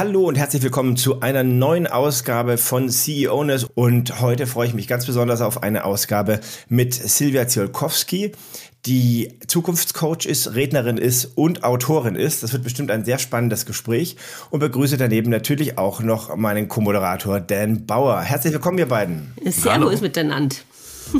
Hallo und herzlich willkommen zu einer neuen Ausgabe von CEOness und heute freue ich mich ganz besonders auf eine Ausgabe mit Silvia Ziolkowski, die Zukunftscoach ist, Rednerin ist und Autorin ist. Das wird bestimmt ein sehr spannendes Gespräch und begrüße daneben natürlich auch noch meinen Co-Moderator Dan Bauer. Herzlich willkommen, ihr beiden. Servus miteinander.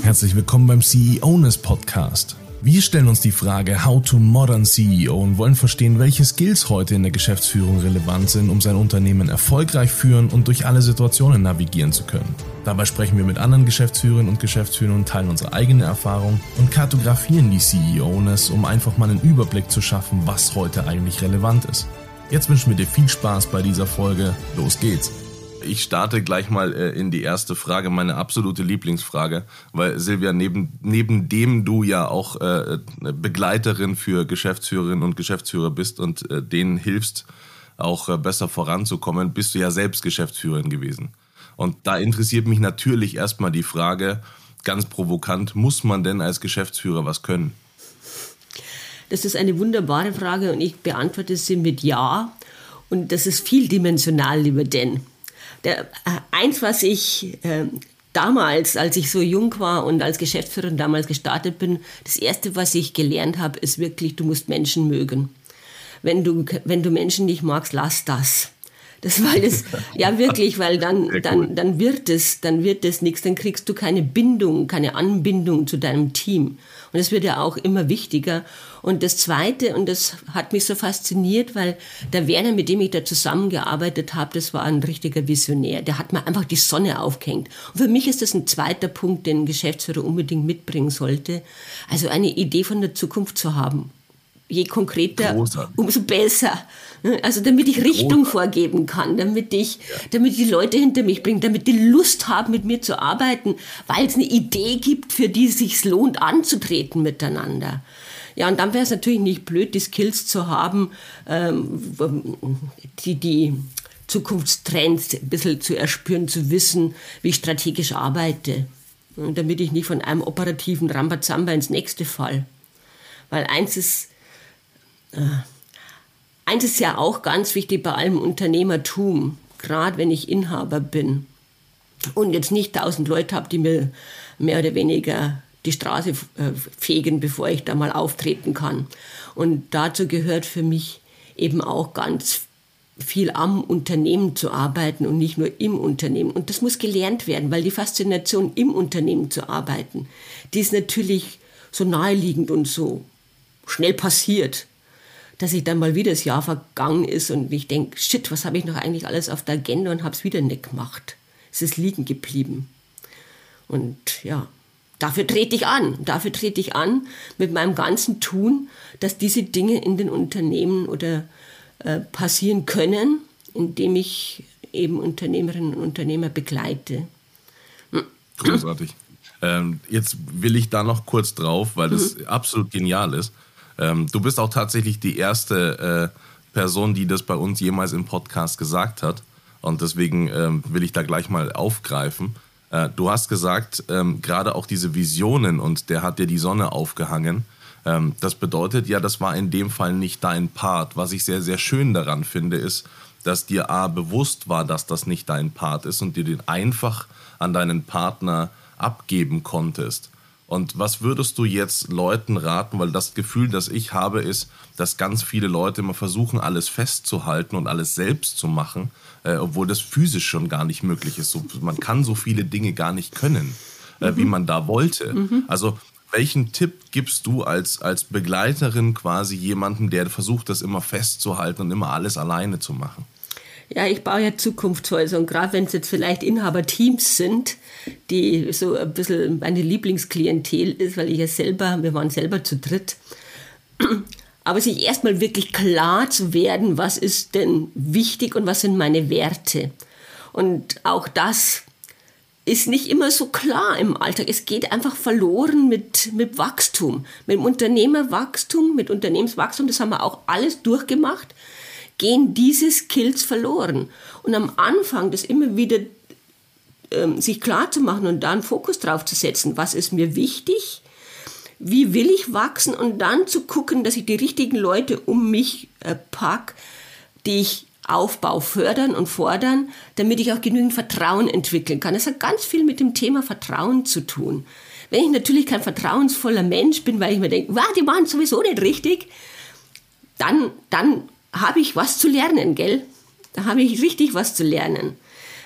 Herzlich willkommen beim CEOness Podcast. Wir stellen uns die Frage How to Modern CEO und wollen verstehen, welche Skills heute in der Geschäftsführung relevant sind, um sein Unternehmen erfolgreich führen und durch alle Situationen navigieren zu können. Dabei sprechen wir mit anderen Geschäftsführerinnen und Geschäftsführern und teilen unsere eigene Erfahrung und kartografieren die CEOs, um einfach mal einen Überblick zu schaffen, was heute eigentlich relevant ist. Jetzt wünschen wir dir viel Spaß bei dieser Folge. Los geht's! Ich starte gleich mal äh, in die erste Frage, meine absolute Lieblingsfrage, weil Silvia, neben, neben dem du ja auch äh, Begleiterin für Geschäftsführerinnen und Geschäftsführer bist und äh, denen hilfst, auch äh, besser voranzukommen, bist du ja selbst Geschäftsführerin gewesen. Und da interessiert mich natürlich erstmal die Frage, ganz provokant, muss man denn als Geschäftsführer was können? Das ist eine wunderbare Frage und ich beantworte sie mit Ja. Und das ist vieldimensional, lieber denn. Der, äh, eins, was ich äh, damals, als ich so jung war und als Geschäftsführerin damals gestartet bin, das erste, was ich gelernt habe, ist wirklich, du musst Menschen mögen. Wenn du, wenn du Menschen nicht magst, lass das. Das war das, ja wirklich, weil dann, cool. dann, dann wird es, dann wird es nichts, dann kriegst du keine Bindung, keine Anbindung zu deinem Team. Und das wird ja auch immer wichtiger. Und das Zweite, und das hat mich so fasziniert, weil der Werner, mit dem ich da zusammengearbeitet habe, das war ein richtiger Visionär. Der hat mir einfach die Sonne aufgehängt. Und für mich ist das ein zweiter Punkt, den ein Geschäftsführer unbedingt mitbringen sollte. Also eine Idee von der Zukunft zu haben je konkreter, Großartig. umso besser. Also damit ich Richtung Großartig. vorgeben kann, damit ich, ja. damit die Leute hinter mich bringen, damit die Lust haben, mit mir zu arbeiten, weil es eine Idee gibt, für die es sich lohnt, anzutreten miteinander. Ja, und dann wäre es natürlich nicht blöd, die Skills zu haben, ähm, die, die Zukunftstrends ein bisschen zu erspüren, zu wissen, wie ich strategisch arbeite. Und damit ich nicht von einem operativen Rambazamba ins nächste fall. Weil eins ist, eins ist ja auch ganz wichtig bei allem Unternehmertum, gerade wenn ich Inhaber bin und jetzt nicht tausend Leute habe, die mir mehr oder weniger die Straße äh, fegen, bevor ich da mal auftreten kann. Und dazu gehört für mich eben auch ganz viel am Unternehmen zu arbeiten und nicht nur im Unternehmen. Und das muss gelernt werden, weil die Faszination im Unternehmen zu arbeiten, die ist natürlich so naheliegend und so schnell passiert dass ich dann mal wieder das Jahr vergangen ist und ich denke, shit, was habe ich noch eigentlich alles auf der Agenda und habe es wieder nicht gemacht. Es ist liegen geblieben. Und ja, dafür trete ich an. Dafür trete ich an mit meinem ganzen Tun, dass diese Dinge in den Unternehmen oder äh, passieren können, indem ich eben Unternehmerinnen und Unternehmer begleite. Großartig. Ähm, jetzt will ich da noch kurz drauf, weil das mhm. absolut genial ist. Ähm, du bist auch tatsächlich die erste äh, Person, die das bei uns jemals im Podcast gesagt hat. Und deswegen ähm, will ich da gleich mal aufgreifen. Äh, du hast gesagt, ähm, gerade auch diese Visionen und der hat dir die Sonne aufgehangen. Ähm, das bedeutet ja, das war in dem Fall nicht dein Part. Was ich sehr, sehr schön daran finde, ist, dass dir A bewusst war, dass das nicht dein Part ist und dir den einfach an deinen Partner abgeben konntest. Und was würdest du jetzt Leuten raten? Weil das Gefühl, das ich habe, ist, dass ganz viele Leute immer versuchen, alles festzuhalten und alles selbst zu machen, äh, obwohl das physisch schon gar nicht möglich ist. So, man kann so viele Dinge gar nicht können, äh, mhm. wie man da wollte. Mhm. Also welchen Tipp gibst du als, als Begleiterin quasi jemandem, der versucht, das immer festzuhalten und immer alles alleine zu machen? Ja, ich baue ja Zukunftshäuser und gerade wenn es jetzt vielleicht Inhaberteams sind, die so ein bisschen meine Lieblingsklientel ist, weil ich ja selber, wir waren selber zu dritt. Aber sich erstmal wirklich klar zu werden, was ist denn wichtig und was sind meine Werte. Und auch das ist nicht immer so klar im Alltag. Es geht einfach verloren mit, mit Wachstum, mit Unternehmerwachstum, mit Unternehmenswachstum. Das haben wir auch alles durchgemacht gehen diese Skills verloren. Und am Anfang das immer wieder ähm, sich klar zu machen und da einen Fokus drauf zu setzen, was ist mir wichtig, wie will ich wachsen und dann zu gucken, dass ich die richtigen Leute um mich äh, pack, die ich Aufbau fördern und fordern, damit ich auch genügend Vertrauen entwickeln kann. Das hat ganz viel mit dem Thema Vertrauen zu tun. Wenn ich natürlich kein vertrauensvoller Mensch bin, weil ich mir denke, die waren sowieso nicht richtig, dann, dann habe ich was zu lernen, gell? Da habe ich richtig was zu lernen.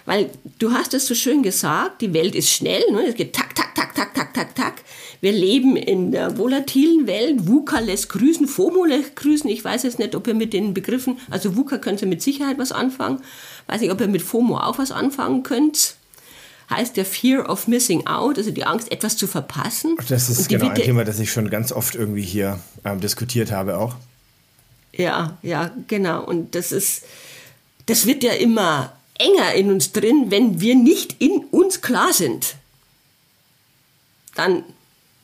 Weil du hast es so schön gesagt, die Welt ist schnell, ne? es geht tak, tak, tak, tak, tak, tak, tak. Wir leben in der volatilen Welt. VUCA lässt grüßen, FOMO lässt grüßen. Ich weiß jetzt nicht, ob ihr mit den Begriffen, also VUCA könnt ihr mit Sicherheit was anfangen. Weiß nicht, ob ihr mit FOMO auch was anfangen könnt. Heißt der Fear of Missing Out, also die Angst, etwas zu verpassen. Das ist genau ein Thema, das ich schon ganz oft irgendwie hier ähm, diskutiert habe auch. Ja, ja, genau. Und das ist, das wird ja immer enger in uns drin, wenn wir nicht in uns klar sind. Dann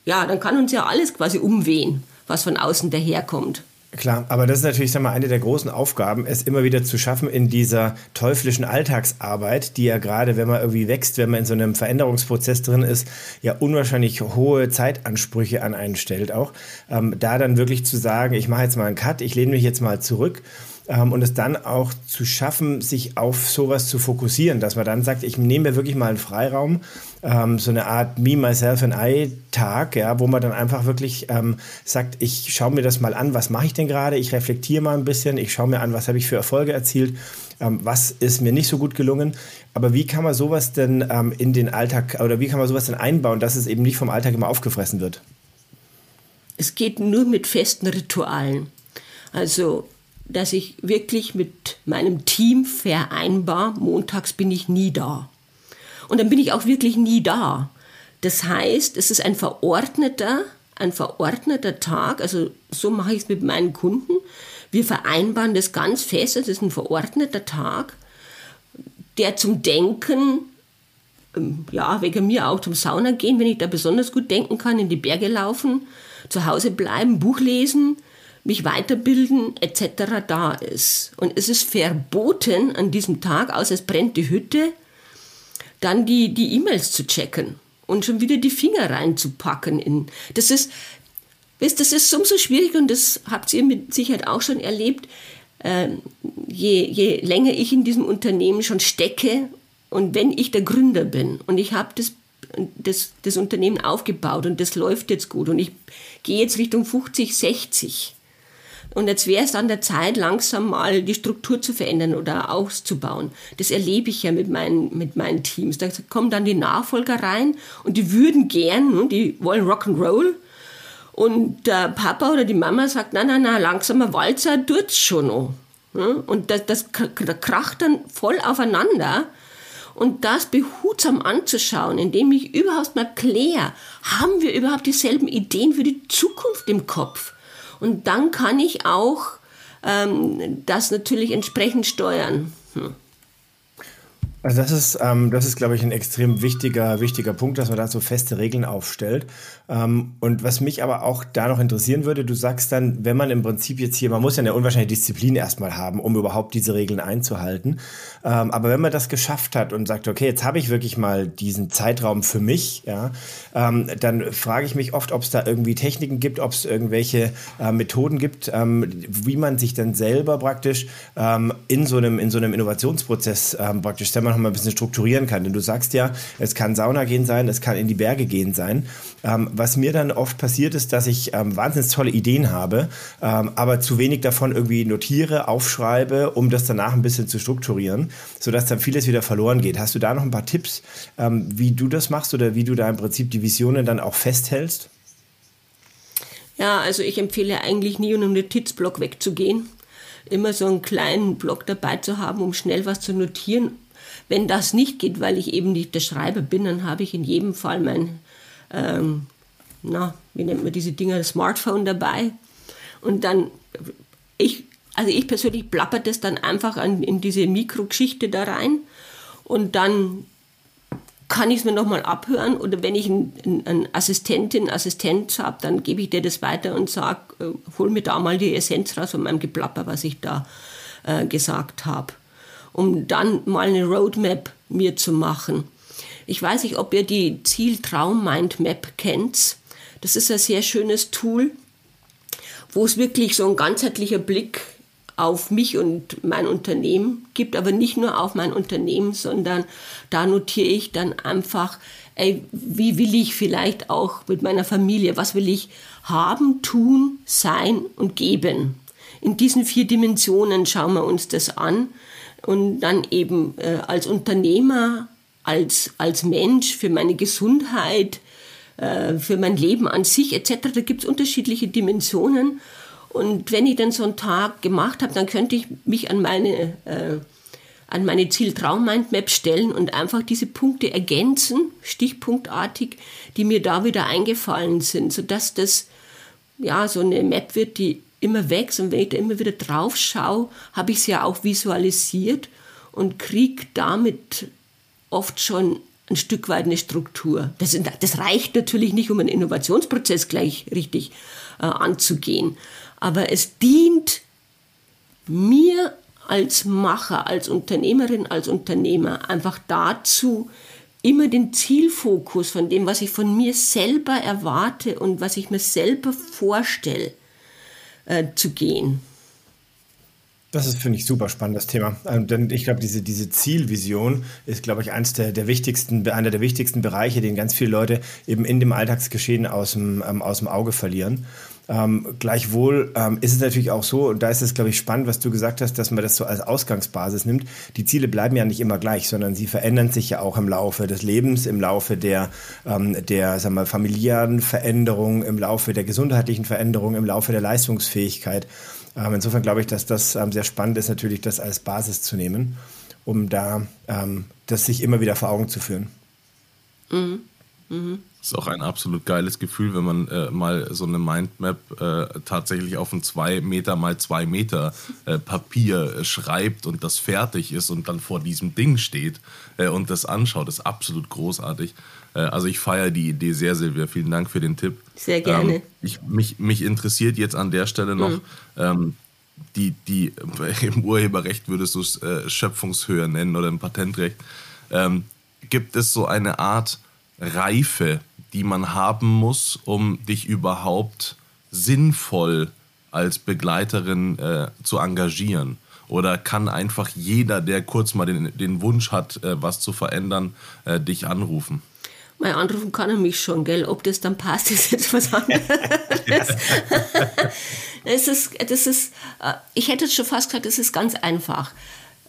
ja, dann kann uns ja alles quasi umwehen, was von außen daherkommt. Klar, aber das ist natürlich sag mal, eine der großen Aufgaben, es immer wieder zu schaffen in dieser teuflischen Alltagsarbeit, die ja gerade, wenn man irgendwie wächst, wenn man in so einem Veränderungsprozess drin ist, ja unwahrscheinlich hohe Zeitansprüche an einen stellt auch. Ähm, da dann wirklich zu sagen, ich mache jetzt mal einen Cut, ich lehne mich jetzt mal zurück ähm, und es dann auch zu schaffen, sich auf sowas zu fokussieren, dass man dann sagt, ich nehme mir wirklich mal einen Freiraum, ähm, so eine Art Me, Myself and I-Tag, ja, wo man dann einfach wirklich ähm, sagt, ich schaue mir das mal an, was mache ich denn gerade, ich reflektiere mal ein bisschen, ich schaue mir an, was habe ich für Erfolge erzielt, ähm, was ist mir nicht so gut gelungen, aber wie kann man sowas denn ähm, in den Alltag oder wie kann man sowas denn einbauen, dass es eben nicht vom Alltag immer aufgefressen wird? Es geht nur mit festen Ritualen. Also dass ich wirklich mit meinem Team vereinbar, montags bin ich nie da. Und dann bin ich auch wirklich nie da. Das heißt, es ist ein verordneter, ein verordneter Tag, also so mache ich es mit meinen Kunden. Wir vereinbaren das ganz fest, es ist ein verordneter Tag, der zum Denken, ähm, ja, wegen mir auch zum Sauna gehen, wenn ich da besonders gut denken kann, in die Berge laufen, zu Hause bleiben, Buch lesen, mich weiterbilden etc. da ist. Und es ist verboten an diesem Tag, außer es brennt die Hütte, dann die die E-Mails zu checken und schon wieder die Finger reinzupacken. In, das ist, wisst, das ist umso schwierig und das habt ihr mit Sicherheit auch schon erlebt. Ähm, je, je länger ich in diesem Unternehmen schon stecke und wenn ich der Gründer bin und ich habe das, das, das Unternehmen aufgebaut und das läuft jetzt gut und ich gehe jetzt Richtung 50, 60, und jetzt wäre es an der Zeit, langsam mal die Struktur zu verändern oder auszubauen. Das erlebe ich ja mit meinen, mit meinen Teams. Da kommen dann die Nachfolger rein und die würden gern, ne, die wollen Rock'n'Roll. Und der Papa oder die Mama sagt, nein, nein, nein, langsamer Walzer tut's schon noch. Ne. Und das, das kracht dann voll aufeinander. Und das behutsam anzuschauen, indem ich überhaupt mal kläre, haben wir überhaupt dieselben Ideen für die Zukunft im Kopf? Und dann kann ich auch ähm, das natürlich entsprechend steuern. Hm. Also das ist, ähm, das ist, glaube ich, ein extrem wichtiger, wichtiger Punkt, dass man da so feste Regeln aufstellt. Ähm, und was mich aber auch da noch interessieren würde, du sagst dann, wenn man im Prinzip jetzt hier, man muss ja eine unwahrscheinliche Disziplin erstmal haben, um überhaupt diese Regeln einzuhalten. Ähm, aber wenn man das geschafft hat und sagt, okay, jetzt habe ich wirklich mal diesen Zeitraum für mich, ja, ähm, dann frage ich mich oft, ob es da irgendwie Techniken gibt, ob es irgendwelche äh, Methoden gibt, ähm, wie man sich dann selber praktisch ähm, in so einem, in so einem Innovationsprozess praktisch selber noch mal ein bisschen strukturieren kann. Denn du sagst ja, es kann Sauna gehen sein, es kann in die Berge gehen sein. Ähm, was mir dann oft passiert ist, dass ich ähm, wahnsinnig tolle Ideen habe, ähm, aber zu wenig davon irgendwie notiere, aufschreibe, um das danach ein bisschen zu strukturieren, sodass dann vieles wieder verloren geht. Hast du da noch ein paar Tipps, ähm, wie du das machst oder wie du da im Prinzip die Visionen dann auch festhältst? Ja, also ich empfehle eigentlich nie, um den Notizblock wegzugehen. Immer so einen kleinen Block dabei zu haben, um schnell was zu notieren wenn das nicht geht, weil ich eben nicht der Schreiber bin, dann habe ich in jedem Fall mein, ähm, na, wie nennt man diese Dinger, Smartphone dabei. Und dann, ich, also ich persönlich plapper das dann einfach an, in diese Mikrogeschichte da rein. Und dann kann ich es mir nochmal abhören. Oder wenn ich eine ein Assistentin, Assistent habe, dann gebe ich dir das weiter und sage, äh, hol mir da mal die Essenz raus von meinem Geplapper, was ich da äh, gesagt habe um dann mal eine Roadmap mir zu machen. Ich weiß nicht, ob ihr die Ziel-Traum-Mindmap kennt. Das ist ein sehr schönes Tool, wo es wirklich so ein ganzheitlicher Blick auf mich und mein Unternehmen gibt, aber nicht nur auf mein Unternehmen, sondern da notiere ich dann einfach, ey, wie will ich vielleicht auch mit meiner Familie, was will ich haben, tun, sein und geben. In diesen vier Dimensionen schauen wir uns das an und dann eben äh, als Unternehmer, als, als Mensch, für meine Gesundheit, äh, für mein Leben an sich etc. Da gibt es unterschiedliche Dimensionen. Und wenn ich dann so einen Tag gemacht habe, dann könnte ich mich an meine, äh, an meine Zieltraum-Mindmap stellen und einfach diese Punkte ergänzen, stichpunktartig, die mir da wieder eingefallen sind, sodass das ja so eine Map wird, die immer wächst. Und wenn ich da immer wieder drauf schaue, habe ich sie ja auch visualisiert und kriege damit oft schon ein Stück weit eine Struktur. Das, das reicht natürlich nicht, um einen Innovationsprozess gleich richtig äh, anzugehen. Aber es dient mir als Macher, als Unternehmerin, als Unternehmer einfach dazu, immer den Zielfokus von dem, was ich von mir selber erwarte und was ich mir selber vorstelle, äh, zu gehen. Das ist, finde ich, super spannendes Thema. Ähm, denn ich glaube, diese, diese Zielvision ist, glaube ich, eins der, der wichtigsten, einer der wichtigsten Bereiche, den ganz viele Leute eben in dem Alltagsgeschehen aus dem, ähm, aus dem Auge verlieren. Ähm, gleichwohl ähm, ist es natürlich auch so, und da ist es, glaube ich, spannend, was du gesagt hast, dass man das so als Ausgangsbasis nimmt. Die Ziele bleiben ja nicht immer gleich, sondern sie verändern sich ja auch im Laufe des Lebens, im Laufe der, ähm, der sagen wir, familiären Veränderung, im Laufe der gesundheitlichen Veränderung, im Laufe der Leistungsfähigkeit. Ähm, insofern glaube ich, dass das ähm, sehr spannend ist, natürlich das als Basis zu nehmen, um da ähm, das sich immer wieder vor Augen zu führen. Mhm. Mhm. Das ist auch ein absolut geiles Gefühl, wenn man äh, mal so eine Mindmap äh, tatsächlich auf ein 2 Meter mal 2 Meter äh, Papier äh, schreibt und das fertig ist und dann vor diesem Ding steht äh, und das anschaut. Das ist absolut großartig. Äh, also ich feiere die Idee sehr, Silvia. Vielen Dank für den Tipp. Sehr gerne. Ähm, ich, mich, mich interessiert jetzt an der Stelle noch, mhm. ähm, die, die im Urheberrecht würdest du es Schöpfungshöhe nennen oder im Patentrecht. Ähm, gibt es so eine Art Reife, die man haben muss, um dich überhaupt sinnvoll als Begleiterin äh, zu engagieren? Oder kann einfach jeder, der kurz mal den, den Wunsch hat, äh, was zu verändern, äh, dich anrufen? Mein anrufen kann er mich schon, gell? Ob das dann passt, ist jetzt was anderes. das ist, das ist, äh, ich hätte jetzt schon fast gesagt, das ist ganz einfach.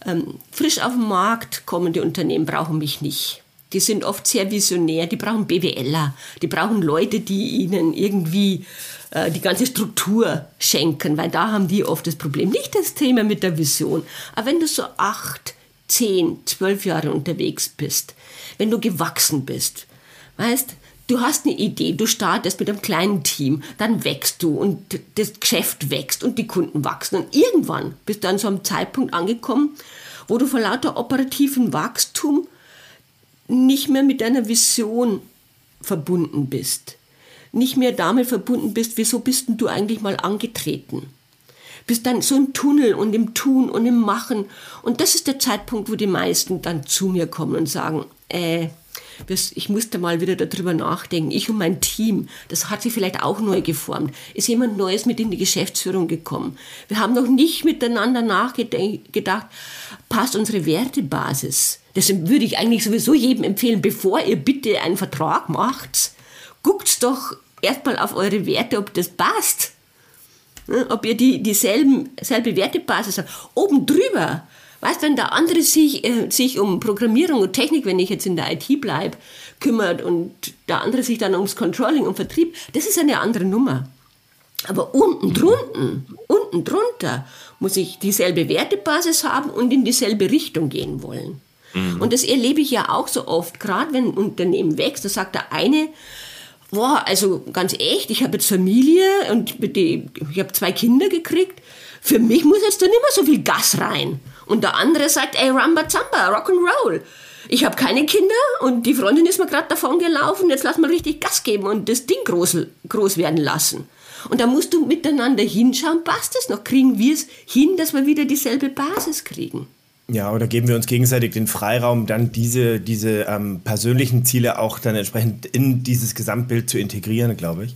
Ähm, frisch auf den Markt kommende Unternehmen brauchen mich nicht die sind oft sehr visionär, die brauchen BWLer, die brauchen Leute, die ihnen irgendwie äh, die ganze Struktur schenken, weil da haben die oft das Problem. Nicht das Thema mit der Vision, aber wenn du so acht, zehn, zwölf Jahre unterwegs bist, wenn du gewachsen bist, weißt, du hast eine Idee, du startest mit einem kleinen Team, dann wächst du und das Geschäft wächst und die Kunden wachsen und irgendwann bist du an so einem Zeitpunkt angekommen, wo du vor lauter operativen Wachstum nicht mehr mit deiner Vision verbunden bist. Nicht mehr damit verbunden bist, wieso bist denn du eigentlich mal angetreten? Bist dann so im Tunnel und im Tun und im Machen. Und das ist der Zeitpunkt, wo die meisten dann zu mir kommen und sagen, äh, ich musste mal wieder darüber nachdenken. Ich und mein Team, das hat sich vielleicht auch neu geformt. Ist jemand Neues mit in die Geschäftsführung gekommen? Wir haben noch nicht miteinander nachgedacht, passt unsere Wertebasis? Deswegen würde ich eigentlich sowieso jedem empfehlen, bevor ihr bitte einen Vertrag macht, guckt doch erstmal auf eure Werte, ob das passt. Ob ihr die, dieselben, selbe Wertebasis habt. Oben drüber Weißt, wenn der andere sich, äh, sich um Programmierung und Technik, wenn ich jetzt in der IT bleibe, kümmert und der andere sich dann ums Controlling und Vertrieb, das ist eine andere Nummer. Aber unten drunten, unten drunter muss ich dieselbe Wertebasis haben und in dieselbe Richtung gehen wollen. Mhm. Und das erlebe ich ja auch so oft, gerade wenn ein Unternehmen wächst, da sagt der eine, boah, also ganz echt, ich habe jetzt Familie und die, ich habe zwei Kinder gekriegt, für mich muss jetzt da nicht mehr so viel Gas rein. Und der andere sagt, ey, Ramba Zamba, Rock'n'Roll. Ich habe keine Kinder und die Freundin ist mir gerade davon gelaufen, jetzt lass mal richtig Gas geben und das Ding groß, groß werden lassen. Und da musst du miteinander hinschauen, passt es noch? Kriegen wir es hin, dass wir wieder dieselbe Basis kriegen? Ja, oder geben wir uns gegenseitig den Freiraum, dann diese, diese ähm, persönlichen Ziele auch dann entsprechend in dieses Gesamtbild zu integrieren, glaube ich.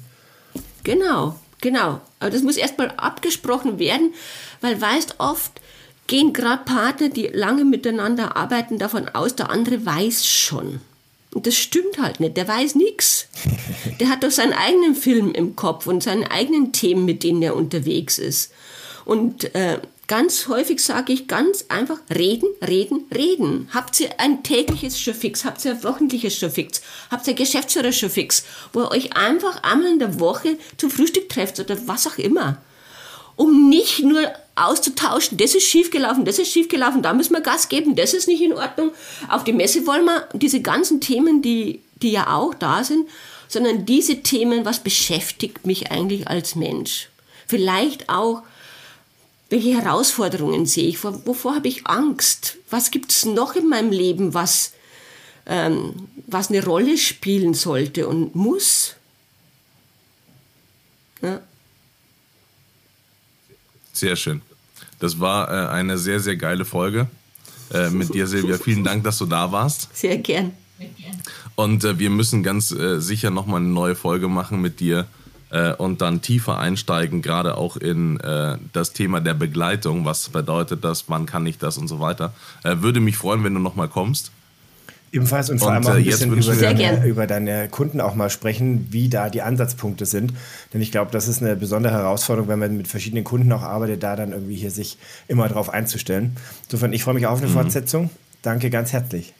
Genau, Genau. Aber das muss erstmal abgesprochen werden, weil weißt oft gehen gerade Partner, die lange miteinander arbeiten, davon aus, der andere weiß schon. Und das stimmt halt nicht. Der weiß nichts. Der hat doch seinen eigenen Film im Kopf und seine eigenen Themen, mit denen er unterwegs ist. Und äh, ganz häufig sage ich ganz einfach, reden, reden, reden. Habt ihr ein tägliches schon fix? Habt ihr ein wöchentliches schon fix? Habt ihr ein Geschäftsführer schon fix? Wo ihr euch einfach einmal in der Woche zum Frühstück trefft oder was auch immer. Um nicht nur auszutauschen, das ist schiefgelaufen, das ist schiefgelaufen, da müssen wir Gas geben, das ist nicht in Ordnung. Auf die Messe wollen wir diese ganzen Themen, die, die ja auch da sind, sondern diese Themen, was beschäftigt mich eigentlich als Mensch? Vielleicht auch, welche Herausforderungen sehe ich, wovor habe ich Angst? Was gibt es noch in meinem Leben, was, ähm, was eine Rolle spielen sollte und muss? Ja. Sehr schön. Das war äh, eine sehr, sehr geile Folge äh, mit dir, Silvia. Vielen Dank, dass du da warst. Sehr gern. Und äh, wir müssen ganz äh, sicher nochmal eine neue Folge machen mit dir äh, und dann tiefer einsteigen, gerade auch in äh, das Thema der Begleitung. Was bedeutet das? Wann kann ich das und so weiter? würde mich freuen, wenn du nochmal kommst. Ebenfalls und vor und, allem auch ein bisschen über deine, über deine, Kunden auch mal sprechen, wie da die Ansatzpunkte sind. Denn ich glaube, das ist eine besondere Herausforderung, wenn man mit verschiedenen Kunden auch arbeitet, da dann irgendwie hier sich immer drauf einzustellen. Insofern, ich freue mich auf eine mhm. Fortsetzung. Danke ganz herzlich.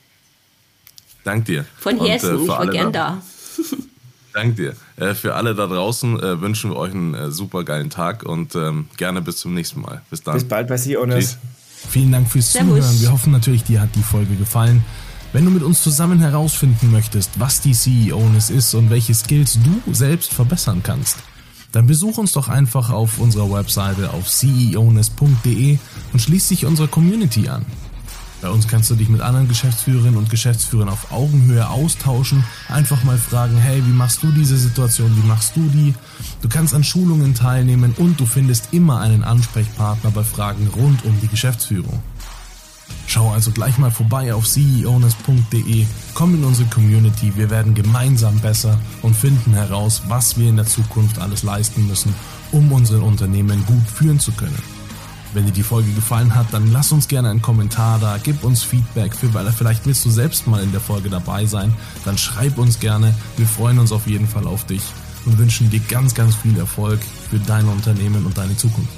Dank dir. Von Herzen, äh, ich war gern da. Dank dir. Äh, für alle da draußen äh, wünschen wir euch einen äh, super geilen Tag und ähm, gerne bis zum nächsten Mal. Bis dann. Bis bald bei Sie, Ones. Vielen Dank fürs Servus. Zuhören. Wir hoffen natürlich, dir hat die Folge gefallen. Wenn du mit uns zusammen herausfinden möchtest, was die CEO-Ness ist und welche Skills du selbst verbessern kannst, dann besuch uns doch einfach auf unserer Webseite auf ceoness.de und schließ dich unserer Community an. Bei uns kannst du dich mit anderen Geschäftsführerinnen und Geschäftsführern auf Augenhöhe austauschen, einfach mal fragen, hey, wie machst du diese Situation, wie machst du die? Du kannst an Schulungen teilnehmen und du findest immer einen Ansprechpartner bei Fragen rund um die Geschäftsführung. Schau also gleich mal vorbei auf ceowness.de, komm in unsere Community, wir werden gemeinsam besser und finden heraus, was wir in der Zukunft alles leisten müssen, um unsere Unternehmen gut führen zu können. Wenn dir die Folge gefallen hat, dann lass uns gerne einen Kommentar da, gib uns Feedback, für, weil vielleicht willst du selbst mal in der Folge dabei sein, dann schreib uns gerne, wir freuen uns auf jeden Fall auf dich und wünschen dir ganz, ganz viel Erfolg für dein Unternehmen und deine Zukunft.